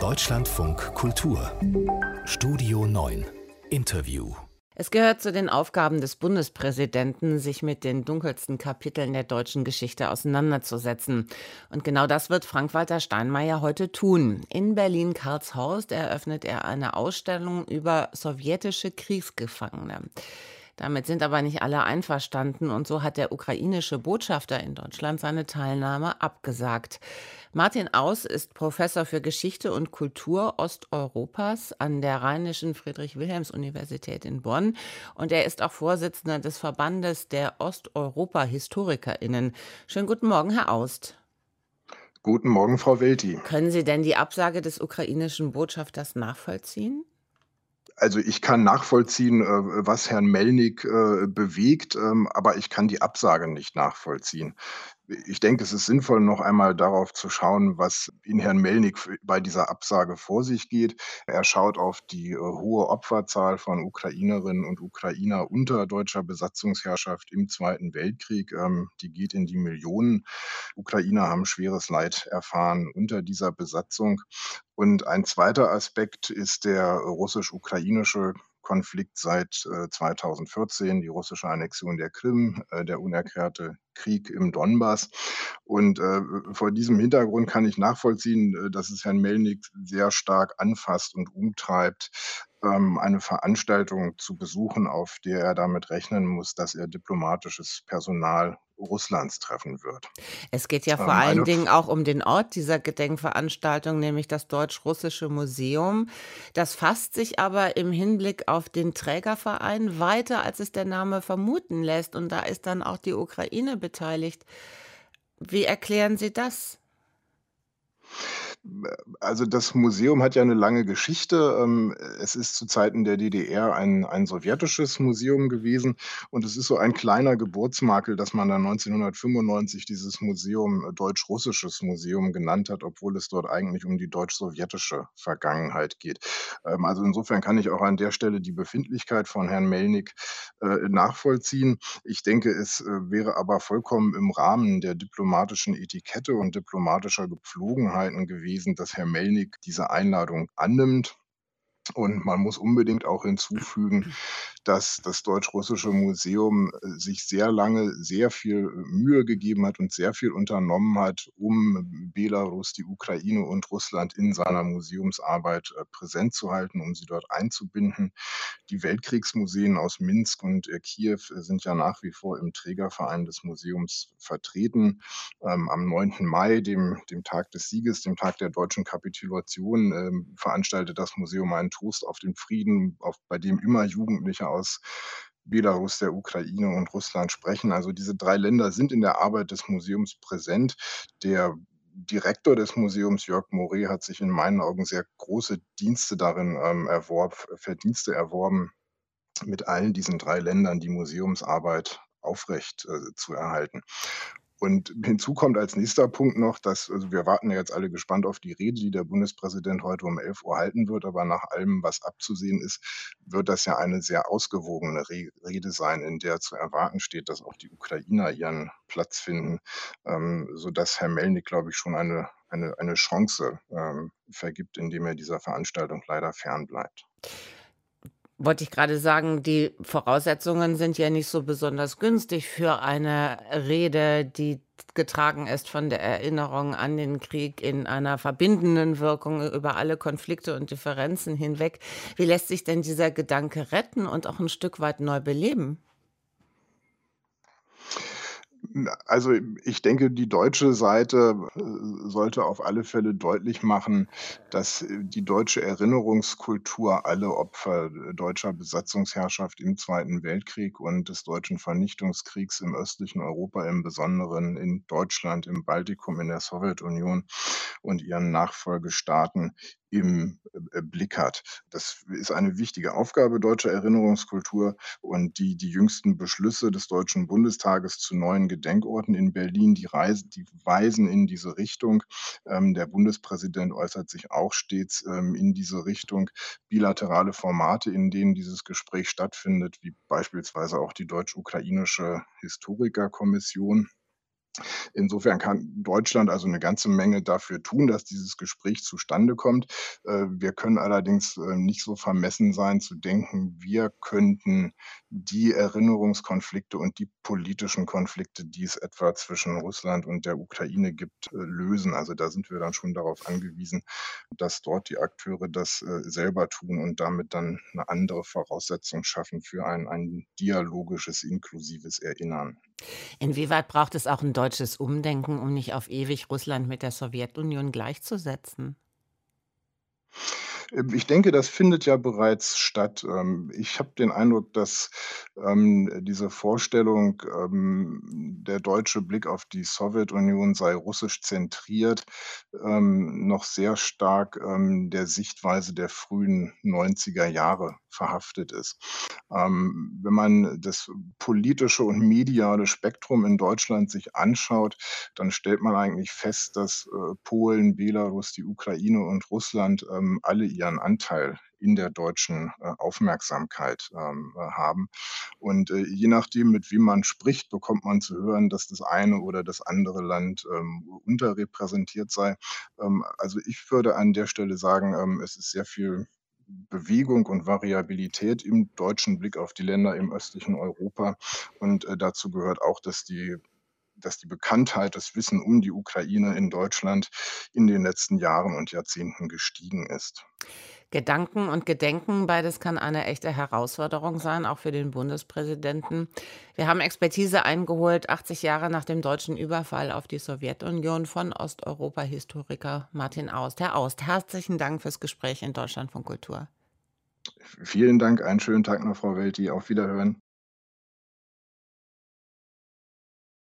Deutschlandfunk Kultur Studio 9 Interview es gehört zu den Aufgaben des Bundespräsidenten, sich mit den dunkelsten Kapiteln der deutschen Geschichte auseinanderzusetzen. Und genau das wird Frank-Walter Steinmeier heute tun. In Berlin-Karlshorst eröffnet er eine Ausstellung über sowjetische Kriegsgefangene. Damit sind aber nicht alle einverstanden und so hat der ukrainische Botschafter in Deutschland seine Teilnahme abgesagt. Martin Aus ist Professor für Geschichte und Kultur Osteuropas an der Rheinischen Friedrich-Wilhelms-Universität in Bonn und er ist auch Vorsitzender des Verbandes der Osteuropa-HistorikerInnen. Schönen guten Morgen, Herr Aust. Guten Morgen, Frau Welti. Können Sie denn die Absage des ukrainischen Botschafters nachvollziehen? Also ich kann nachvollziehen, äh, was Herrn Melnick äh, bewegt, ähm, aber ich kann die Absage nicht nachvollziehen. Ich denke, es ist sinnvoll, noch einmal darauf zu schauen, was in Herrn Melnick bei dieser Absage vor sich geht. Er schaut auf die äh, hohe Opferzahl von Ukrainerinnen und Ukrainer unter deutscher Besatzungsherrschaft im Zweiten Weltkrieg. Ähm, die geht in die Millionen. Ukrainer haben schweres Leid erfahren unter dieser Besatzung. Und ein zweiter Aspekt ist der russisch-ukrainische Konflikt seit äh, 2014, die russische Annexion der Krim, äh, der unerklärte Krieg im Donbass. Und äh, vor diesem Hintergrund kann ich nachvollziehen, äh, dass es Herrn Melnik sehr stark anfasst und umtreibt, ähm, eine Veranstaltung zu besuchen, auf der er damit rechnen muss, dass er diplomatisches Personal Russlands treffen wird. Es geht ja vor ähm, allen Dingen auch um den Ort dieser Gedenkveranstaltung, nämlich das Deutsch-Russische Museum. Das fasst sich aber im Hinblick auf den Trägerverein weiter, als es der Name vermuten lässt. Und da ist dann auch die Ukraine beteiligt. Wie erklären Sie das? Also das Museum hat ja eine lange Geschichte. Ähm, es ist zu Zeiten der DDR ein, ein sowjetisches Museum gewesen und es ist so ein kleiner Geburtsmakel, dass man dann 1995 dieses Museum äh, Deutsch-Russisches Museum genannt hat, obwohl es dort eigentlich um die deutsch-sowjetische Vergangenheit geht. Ähm, also insofern kann ich auch an der Stelle die Befindlichkeit von Herrn Melnick äh, nachvollziehen. Ich denke, es äh, wäre aber vollkommen im Rahmen der diplomatischen Etikette und diplomatischer Gepflogenheiten gewesen, gewesen, dass Herr Melnick diese Einladung annimmt. Und man muss unbedingt auch hinzufügen, dass das Deutsch-Russische Museum äh, sich sehr lange sehr viel äh, Mühe gegeben hat und sehr viel unternommen hat, um Belarus, die Ukraine und Russland in seiner Museumsarbeit äh, präsent zu halten, um sie dort einzubinden. Die Weltkriegsmuseen aus Minsk und Kiew sind ja nach wie vor im Trägerverein des Museums vertreten. Ähm, am 9. Mai, dem, dem Tag des Sieges, dem Tag der deutschen Kapitulation, ähm, veranstaltet das Museum einen Toast auf den Frieden, auf, bei dem immer Jugendliche aus Belarus, der Ukraine und Russland sprechen. Also diese drei Länder sind in der Arbeit des Museums präsent. Der Direktor des Museums, Jörg Moret, hat sich in meinen Augen sehr große Dienste darin ähm, erworben, Verdienste erworben, mit allen diesen drei Ländern die Museumsarbeit aufrecht äh, zu erhalten. Und hinzu kommt als nächster Punkt noch, dass also wir warten ja jetzt alle gespannt auf die Rede, die der Bundespräsident heute um 11 Uhr halten wird. Aber nach allem, was abzusehen ist, wird das ja eine sehr ausgewogene Rede sein, in der zu erwarten steht, dass auch die Ukrainer ihren Platz finden, ähm, sodass Herr Melnik, glaube ich, schon eine, eine, eine Chance ähm, vergibt, indem er dieser Veranstaltung leider fernbleibt. Wollte ich gerade sagen, die Voraussetzungen sind ja nicht so besonders günstig für eine Rede, die getragen ist von der Erinnerung an den Krieg in einer verbindenden Wirkung über alle Konflikte und Differenzen hinweg. Wie lässt sich denn dieser Gedanke retten und auch ein Stück weit neu beleben? Also ich denke, die deutsche Seite äh, sollte auf alle Fälle deutlich machen, dass äh, die deutsche Erinnerungskultur alle Opfer äh, deutscher Besatzungsherrschaft im Zweiten Weltkrieg und des deutschen Vernichtungskriegs im östlichen Europa, im Besonderen in Deutschland, im Baltikum, in der Sowjetunion und ihren Nachfolgestaaten im äh, Blick hat. Das ist eine wichtige Aufgabe deutscher Erinnerungskultur und die, die jüngsten Beschlüsse des Deutschen Bundestages zu neuen Gedenkorten in Berlin, die, Reise, die weisen in diese Richtung. Ähm, der Bundespräsident äußert sich auch stets ähm, in diese Richtung. Bilaterale Formate, in denen dieses Gespräch stattfindet, wie beispielsweise auch die deutsch-ukrainische Historikerkommission Insofern kann Deutschland also eine ganze Menge dafür tun, dass dieses Gespräch zustande kommt. Äh, wir können allerdings, äh, nicht so vermessen sein zu denken, wir könnten die Erinnerungskonflikte und die politischen Konflikte, die es etwa zwischen Russland und der Ukraine gibt, äh, lösen. Also, da sind wir dann schon darauf angewiesen, dass dort die Akteure das, selber tun und damit dann eine andere Voraussetzung schaffen für ein ein dialogisches, inklusives Erinnern. Inwieweit braucht es auch ein deutsches Umdenken, um nicht auf ewig Russland mit der Sowjetunion gleichzusetzen? Ähm, ich denke, das findet ja bereits statt. Ähm, ich habe den Eindruck, dass, ähm, diese Vorstellung, der deutsche Blick auf die Sowjetunion sei russisch zentriert, noch sehr stark, der Sichtweise der frühen 90er Jahre verhaftet ist. Ähm, wenn man das politische und mediale Spektrum in Deutschland sich anschaut, dann stellt man eigentlich fest, dass, äh, Polen, Belarus, die Ukraine und Russland, ähm, alle ihren Anteil in der deutschen, äh, Aufmerksamkeit, ähm, äh, haben. Und, äh, je nachdem, mit wem man spricht, bekommt man zu hören, dass das eine oder das andere Land, ähm, unterrepräsentiert sei. Ähm, also, ich würde an der Stelle sagen, ähm, es ist sehr viel Bewegung und Variabilität im deutschen Blick auf die Länder im östlichen Europa. Und, äh, dazu gehört auch, dass die dass die Bekanntheit, das Wissen um die Ukraine in Deutschland in den letzten Jahren und Jahrzehnten gestiegen ist. Gedanken und Gedenken, beides kann eine echte Herausforderung sein, auch für den Bundespräsidenten. Wir haben Expertise eingeholt, 80 Jahre nach dem deutschen Überfall auf die Sowjetunion von Osteuropa-Historiker Martin Aust. Herr Aust, herzlichen Dank fürs Gespräch in Deutschland von Kultur. Vielen Dank, einen schönen Tag noch, Frau Welti. Auf Wiederhören.